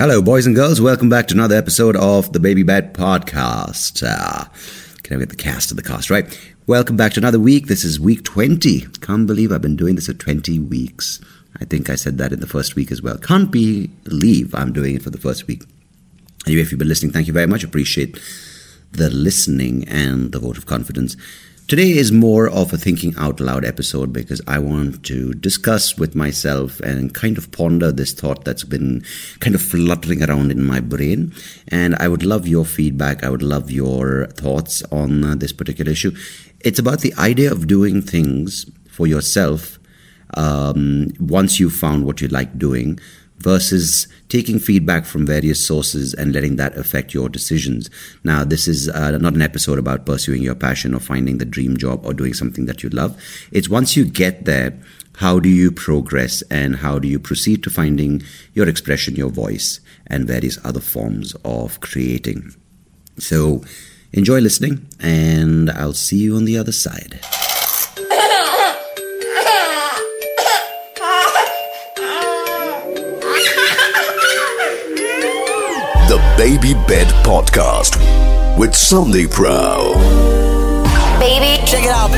Hello, boys and girls. Welcome back to another episode of the Baby Bed Podcast. Uh, can I get the cast of the cast right? Welcome back to another week. This is week 20. Can't believe I've been doing this for 20 weeks. I think I said that in the first week as well. Can't believe I'm doing it for the first week. Anyway, if you've been listening, thank you very much. Appreciate the listening and the vote of confidence. Today is more of a thinking out loud episode because I want to discuss with myself and kind of ponder this thought that's been kind of fluttering around in my brain. And I would love your feedback. I would love your thoughts on uh, this particular issue. It's about the idea of doing things for yourself um, once you've found what you like doing versus taking feedback from various sources and letting that affect your decisions. Now, this is uh, not an episode about pursuing your passion or finding the dream job or doing something that you love. It's once you get there, how do you progress and how do you proceed to finding your expression, your voice, and various other forms of creating. So, enjoy listening, and I'll see you on the other side. Baby Bed Podcast with Sandeep Rao. Baby, check it out.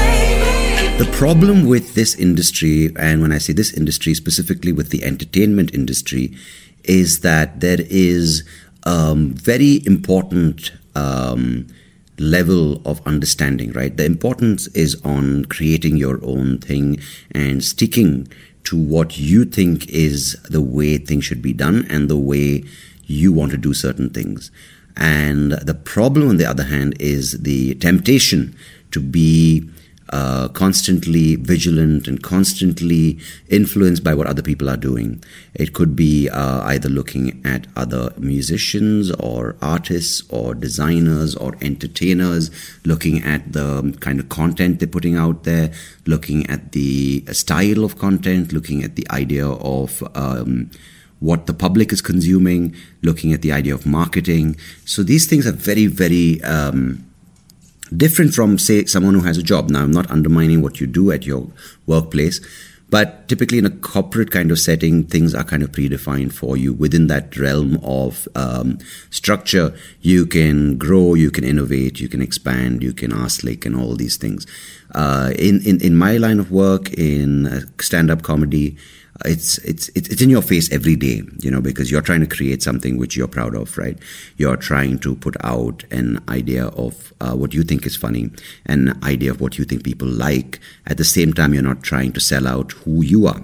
The problem with this industry, and when I say this industry, specifically with the entertainment industry, is that there is um, very important um, level of understanding, right? The importance is on creating your own thing and sticking to what you think is the way things should be done and the way you want to do certain things. And the problem, on the other hand, is the temptation to be uh, constantly vigilant and constantly influenced by what other people are doing. It could be uh, either looking at other musicians or artists or designers or entertainers, looking at the kind of content they're putting out there, looking at the style of content, looking at the idea of um, what the public is consuming, looking at the idea of marketing. So these things are very, very um, different from, say, someone who has a job. Now, I'm not undermining what you do at your workplace, but typically in a corporate kind of setting, things are kind of predefined for you. Within that realm of um, structure, you can grow, you can innovate, you can expand, you can ask and all these things. Uh, in, in, in my line of work, in uh, stand up comedy, it's it's it's in your face every day you know because you're trying to create something which you're proud of right you're trying to put out an idea of uh, what you think is funny an idea of what you think people like at the same time you're not trying to sell out who you are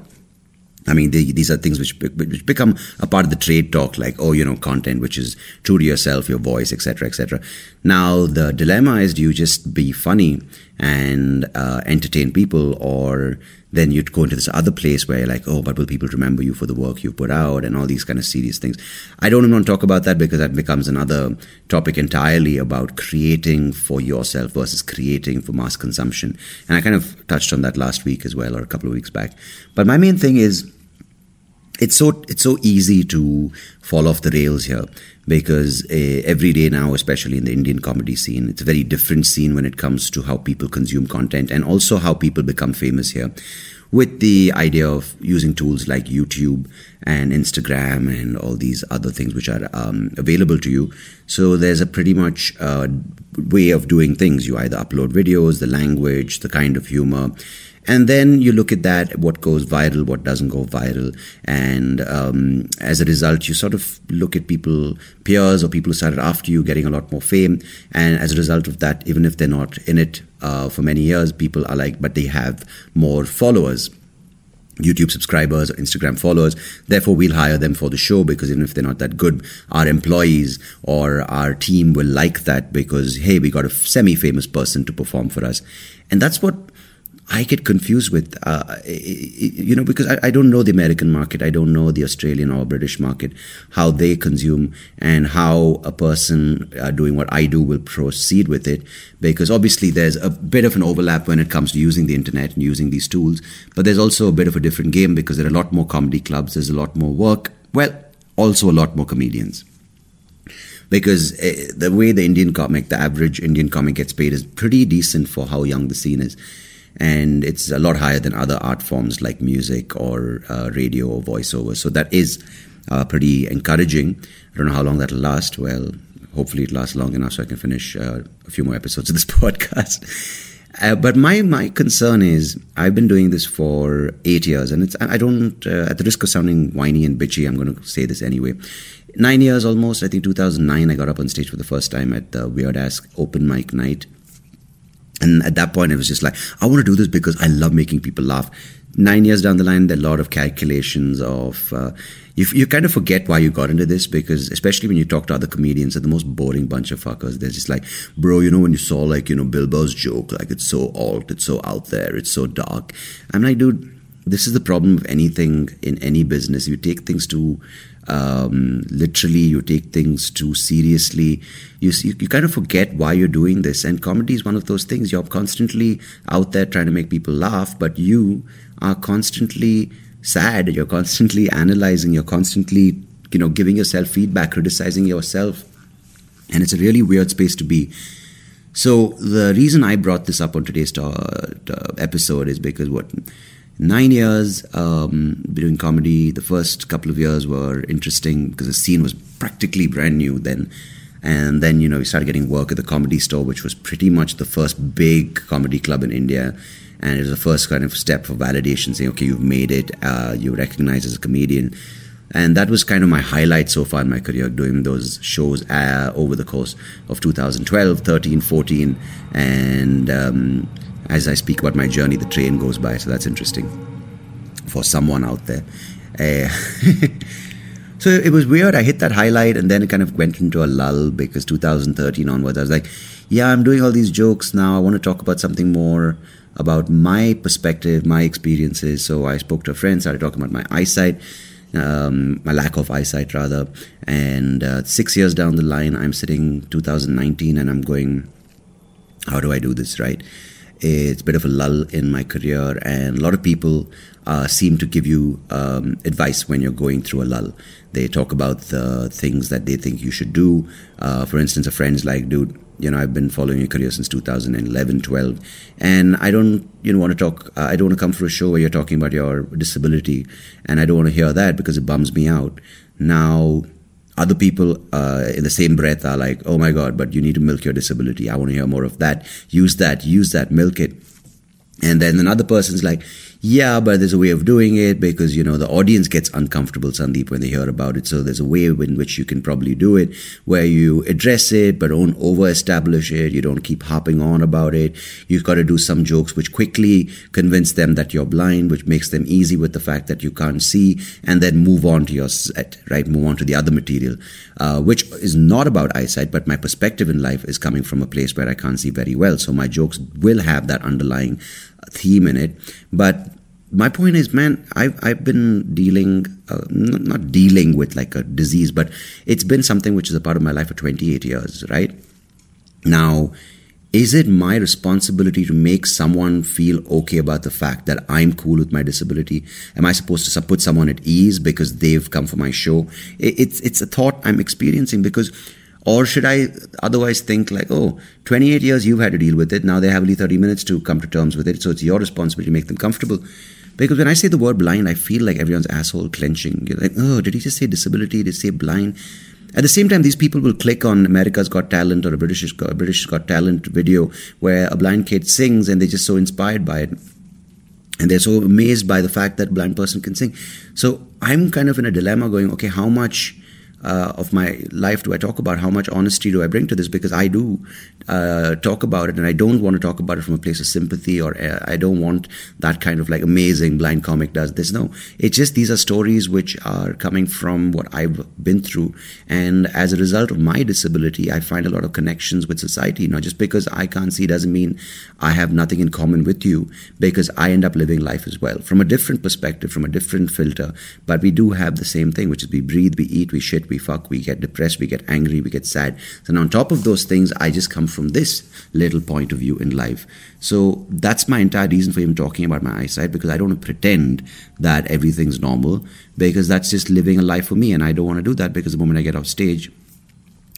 I mean, they, these are things which, which become a part of the trade talk, like, oh, you know, content which is true to yourself, your voice, etc., etc. Now, the dilemma is do you just be funny and uh, entertain people, or then you'd go into this other place where you're like, oh, but will people remember you for the work you've put out and all these kind of serious things? I don't want to talk about that because that becomes another topic entirely about creating for yourself versus creating for mass consumption. And I kind of touched on that last week as well, or a couple of weeks back. But my main thing is, it's so it's so easy to fall off the rails here because uh, every day now especially in the indian comedy scene it's a very different scene when it comes to how people consume content and also how people become famous here with the idea of using tools like YouTube and Instagram and all these other things which are um, available to you. So there's a pretty much uh, way of doing things. You either upload videos, the language, the kind of humor, and then you look at that, what goes viral, what doesn't go viral. And um, as a result, you sort of look at people, peers or people who started after you getting a lot more fame. And as a result of that, even if they're not in it uh, for many years, people are like, but they have more followers. YouTube subscribers or Instagram followers. Therefore, we'll hire them for the show because even if they're not that good, our employees or our team will like that because, hey, we got a semi famous person to perform for us. And that's what I get confused with, uh, you know, because I, I, don't know the American market, I don't know the Australian or British market, how they consume and how a person uh, doing what I do will proceed with it. Because obviously there's a bit of an overlap when it comes to using the internet and using these tools, but there's also a bit of a different game because there are a lot more comedy clubs, there's a lot more work, well, also a lot more comedians. Because uh, the way the Indian comic, the average Indian comic gets paid is pretty decent for how young the scene is and it's a lot higher than other art forms like music or uh, radio or voiceover. So that is uh, pretty encouraging. I don't know how long that'll last. Well, hopefully it lasts long enough so I can finish uh, a few more episodes of this podcast. Uh, but my my concern is I've been doing this for eight years, and it's I don't uh, at the risk of sounding whiny and bitchy, I'm going to say this anyway. Nine years almost. I think 2009. I got up on stage for the first time at the Weird Ass Open Mic Night, and at that point, it was just like I want to do this because I love making people laugh. Nine years down the line, there are a lot of calculations of uh, you, you kind of forget why you got into this because especially when you talk to other comedians they're the most boring bunch of fuckers. They're just like bro you know when you saw like you know Bilbo's joke like it's so alt it's so out there it's so dark? I'm like dude this is the problem of anything in any business. You take things too um, literally you take things too seriously. You, you you kind of forget why you're doing this. And comedy is one of those things. You're constantly out there trying to make people laugh but you are constantly sad. You're constantly analyzing. You're constantly you know giving yourself feedback criticizing yourself. And it's a really weird space to be. So the reason i brought this up on today's uh, episode is because what nine years um, doing comedy the first couple of years were interesting because the scene was practically brand new then and then you know we started getting work at the comedy store which was pretty much the first big comedy club in india and it was the first kind of step for validation, saying, okay, you've made it, uh, you're recognized as a comedian. And that was kind of my highlight so far in my career, doing those shows uh, over the course of 2012, 13, 14. And um, as I speak about my journey, the train goes by, so that's interesting for someone out there. Uh, so it was weird. I hit that highlight and then it kind of went into a lull because 2013 onwards, I was like, yeah, I'm doing all these jokes now. I want to talk about something more about my perspective, my experiences. So I spoke to a friend, started talking about my eyesight, um, my lack of eyesight rather. And uh, six years down the line, I'm sitting 2019 and I'm going, how do I do this right? It's a bit of a lull in my career, and a lot of people uh, seem to give you um, advice when you're going through a lull. They talk about the things that they think you should do. Uh, for instance, a friend's like, dude, you know, I've been following your career since 2011, 12, and I don't, you know, want to talk. Uh, I don't want to come for a show where you're talking about your disability, and I don't want to hear that because it bums me out. Now, other people uh, in the same breath are like, "Oh my God, but you need to milk your disability. I want to hear more of that. Use that. Use that. Milk it." And then another person's like, yeah, but there's a way of doing it because, you know, the audience gets uncomfortable, Sandeep, when they hear about it. So there's a way in which you can probably do it where you address it, but don't over establish it. You don't keep harping on about it. You've got to do some jokes which quickly convince them that you're blind, which makes them easy with the fact that you can't see, and then move on to your set, right? Move on to the other material, uh, which is not about eyesight, but my perspective in life is coming from a place where I can't see very well. So my jokes will have that underlying theme in it. But my point is, man, I've, I've been dealing, uh, not dealing with like a disease, but it's been something which is a part of my life for 28 years, right? Now, is it my responsibility to make someone feel okay about the fact that I'm cool with my disability? Am I supposed to put someone at ease because they've come for my show? It's, it's a thought I'm experiencing because or should I otherwise think like, oh, 28 years you've had to deal with it. Now they have only 30 minutes to come to terms with it. So it's your responsibility to make them comfortable. Because when I say the word blind, I feel like everyone's asshole clenching. You're like, oh, did he just say disability? Did he say blind? At the same time, these people will click on America's Got Talent or a British Got, British Got Talent video where a blind kid sings and they're just so inspired by it. And they're so amazed by the fact that a blind person can sing. So I'm kind of in a dilemma going, okay, how much uh, of my life do I talk about? How much honesty do I bring to this? Because I do uh, talk about it, and I don't want to talk about it from a place of sympathy, or uh, I don't want that kind of like amazing blind comic does this. No, it's just these are stories which are coming from what I've been through, and as a result of my disability, I find a lot of connections with society. Not just because I can't see doesn't mean I have nothing in common with you, because I end up living life as well from a different perspective, from a different filter. But we do have the same thing, which is we breathe, we eat, we shit we fuck, we get depressed, we get angry, we get sad. And on top of those things, I just come from this little point of view in life. So that's my entire reason for even talking about my eyesight because I don't want to pretend that everything's normal because that's just living a life for me. And I don't want to do that because the moment I get off stage,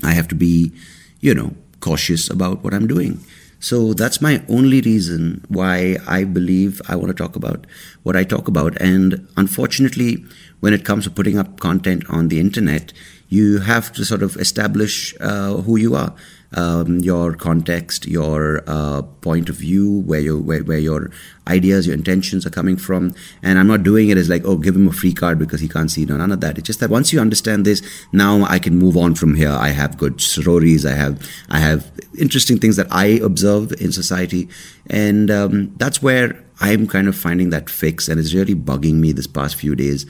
I have to be, you know, cautious about what I'm doing. So that's my only reason why I believe I want to talk about what I talk about. And unfortunately, when it comes to putting up content on the internet, you have to sort of establish uh, who you are um, your context, your uh, point of view, where, you, where, where your ideas, your intentions are coming from. And I'm not doing it as like, oh, give him a free card because he can't see. No, none of that. It's just that once you understand this, now I can move on from here. I have good stories. I have, I have interesting things that I observe in society. And um, that's where I'm kind of finding that fix. And it's really bugging me this past few days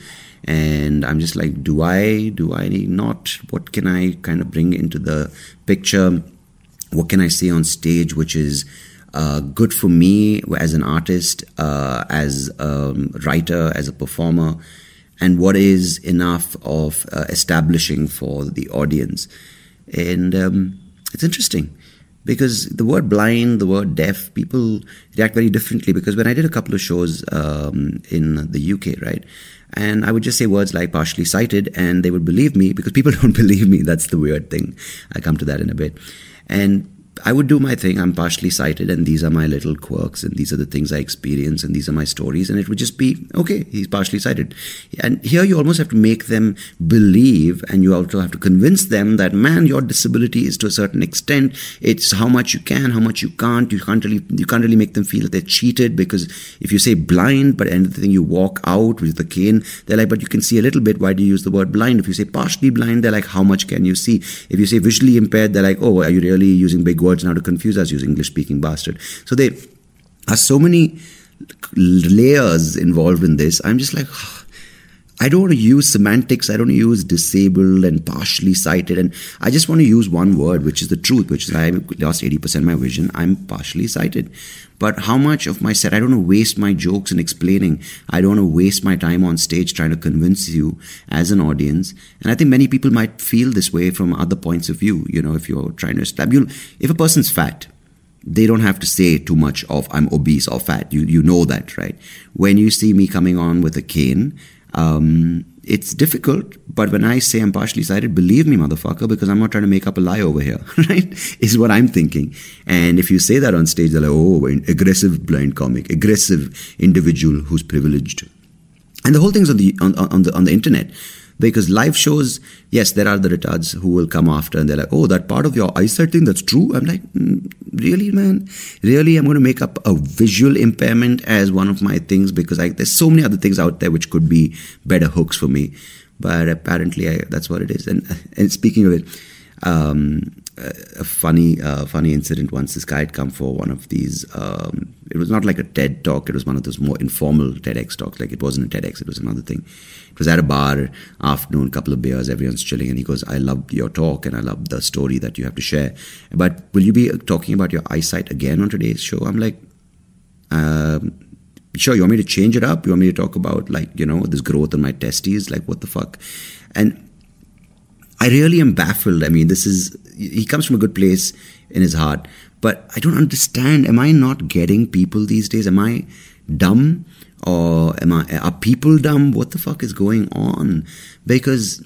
and i'm just like do i do i not what can i kind of bring into the picture what can I say on stage which is uh, good for me as an artist, uh, as a writer, as a performer, and what is enough of uh, establishing for the audience. And um, it's interesting because the word blind, the word deaf, people react very differently. Because when I did a couple of shows um, in the UK, right, and I would just say words like partially sighted, and they would believe me because people don't believe me. That's the weird thing. I come to that in a bit. And I would do my thing. I'm partially sighted, and these are my little quirks, and these are the things I experience, and these are my stories. And it would just be okay. He's partially sighted, and here you almost have to make them believe, and you also have to convince them that man, your disability is to a certain extent. It's how much you can, how much you can't. You can't really, you can't really make them feel that they're cheated because if you say blind, but anything you walk out with the cane, they're like, but you can see a little bit. Why do you use the word blind? If you say partially blind, they're like, how much can you see? If you say visually impaired, they're like, oh, are you really using big words? now to confuse us, you English speaking bastard. So there are so many layers involved in this. I'm just like, I don't want to use semantics. I don't use disabled and partially sighted. And I just want to use one word, which is the truth, which is I lost 80% of my vision. I'm partially sighted. But how much of my set, I don't want to waste my jokes in explaining. I don't want to waste my time on stage trying to convince you as an audience. And I think many people might feel this way from other points of view. You know, if you're trying to establish, if a person's fat, they don't have to say too much of I'm obese or fat. You you know that, right? When you see me coming on with a cane, um, it's difficult, but when I say I'm partially sighted, believe me, motherfucker, because I'm not trying to make up a lie over here, right? Is what I'm thinking. And if you say that on stage, they're like, oh, aggressive blind comic, aggressive individual who's privileged. And the whole thing's on the on, on the on the internet because live shows, yes, there are the retards who will come after and they're like, oh, that part of your eyesight thing, that's true. I'm like, mm, really, man? Really? I'm going to make up a visual impairment as one of my things because I, there's so many other things out there which could be better hooks for me. But apparently, I, that's what it is. And, and speaking of it, um, a funny uh, funny incident once this guy had come for one of these um, it was not like a ted talk it was one of those more informal tedx talks like it wasn't a tedx it was another thing. It was at a bar afternoon couple of beers everyone's chilling and he goes i love your talk and i love the story that you have to share. But will you be talking about your eyesight again on today's show? I'm like um, sure you want me to change it up? You want me to talk about like you know this growth in my testes? Like what the fuck? And I really am baffled. I mean, this is, he comes from a good place in his heart, but I don't understand. Am I not getting people these days? Am I dumb? Or am I, are people dumb? What the fuck is going on? Because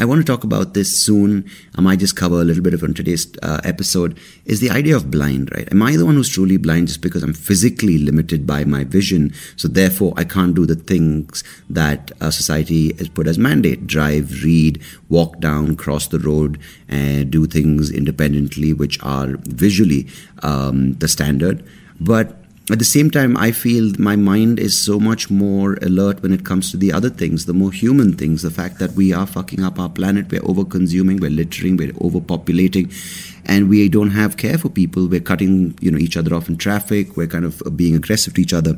I want to talk about this soon. I might just cover a little bit of it in today's uh, episode. Is the idea of blind, right? Am I the one who's truly blind just because I'm physically limited by my vision? So therefore, I can't do the things that society has put as mandate: drive, read, walk down, cross the road, and do things independently, which are visually um, the standard. But at the same time, I feel my mind is so much more alert when it comes to the other things, the more human things. The fact that we are fucking up our planet, we're over consuming, we're littering, we're overpopulating, and we don't have care for people. We're cutting, you know, each other off in traffic. We're kind of being aggressive to each other.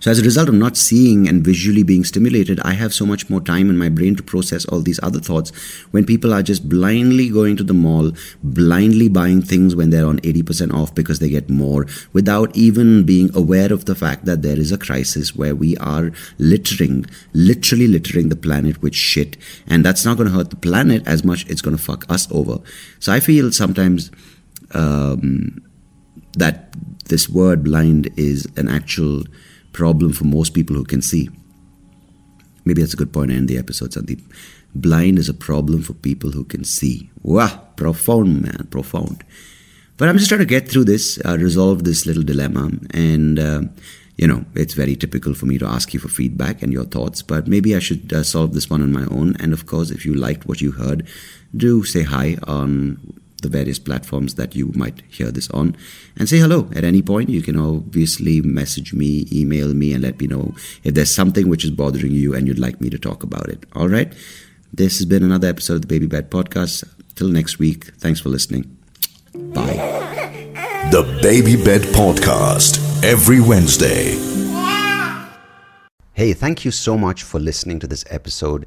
So, as a result of not seeing and visually being stimulated, I have so much more time in my brain to process all these other thoughts. When people are just blindly going to the mall, blindly buying things when they're on 80% off because they get more, without even being aware of the fact that there is a crisis where we are littering, literally littering the planet with shit. And that's not going to hurt the planet as much, it's going to fuck us over. So, I feel sometimes. Um, that this word blind is an actual problem for most people who can see. Maybe that's a good point to end the episode, Sandeep. Blind is a problem for people who can see. Wow, profound, man, profound. but I'm just trying to get through this, uh, resolve this little dilemma, and uh, you know, it's very typical for me to ask you for feedback and your thoughts. But maybe I should uh, solve this one on my own. And of course, if you liked what you heard, do say hi on the various platforms that you might hear this on and say hello at any point. You can obviously message me, email me, and let me know if there's something which is bothering you and you'd like me to talk about it. All right. This has been another episode of the Baby Bed Podcast. Till next week, thanks for listening. Bye. The Baby Bed Podcast, every Wednesday. Hey, thank you so much for listening to this episode.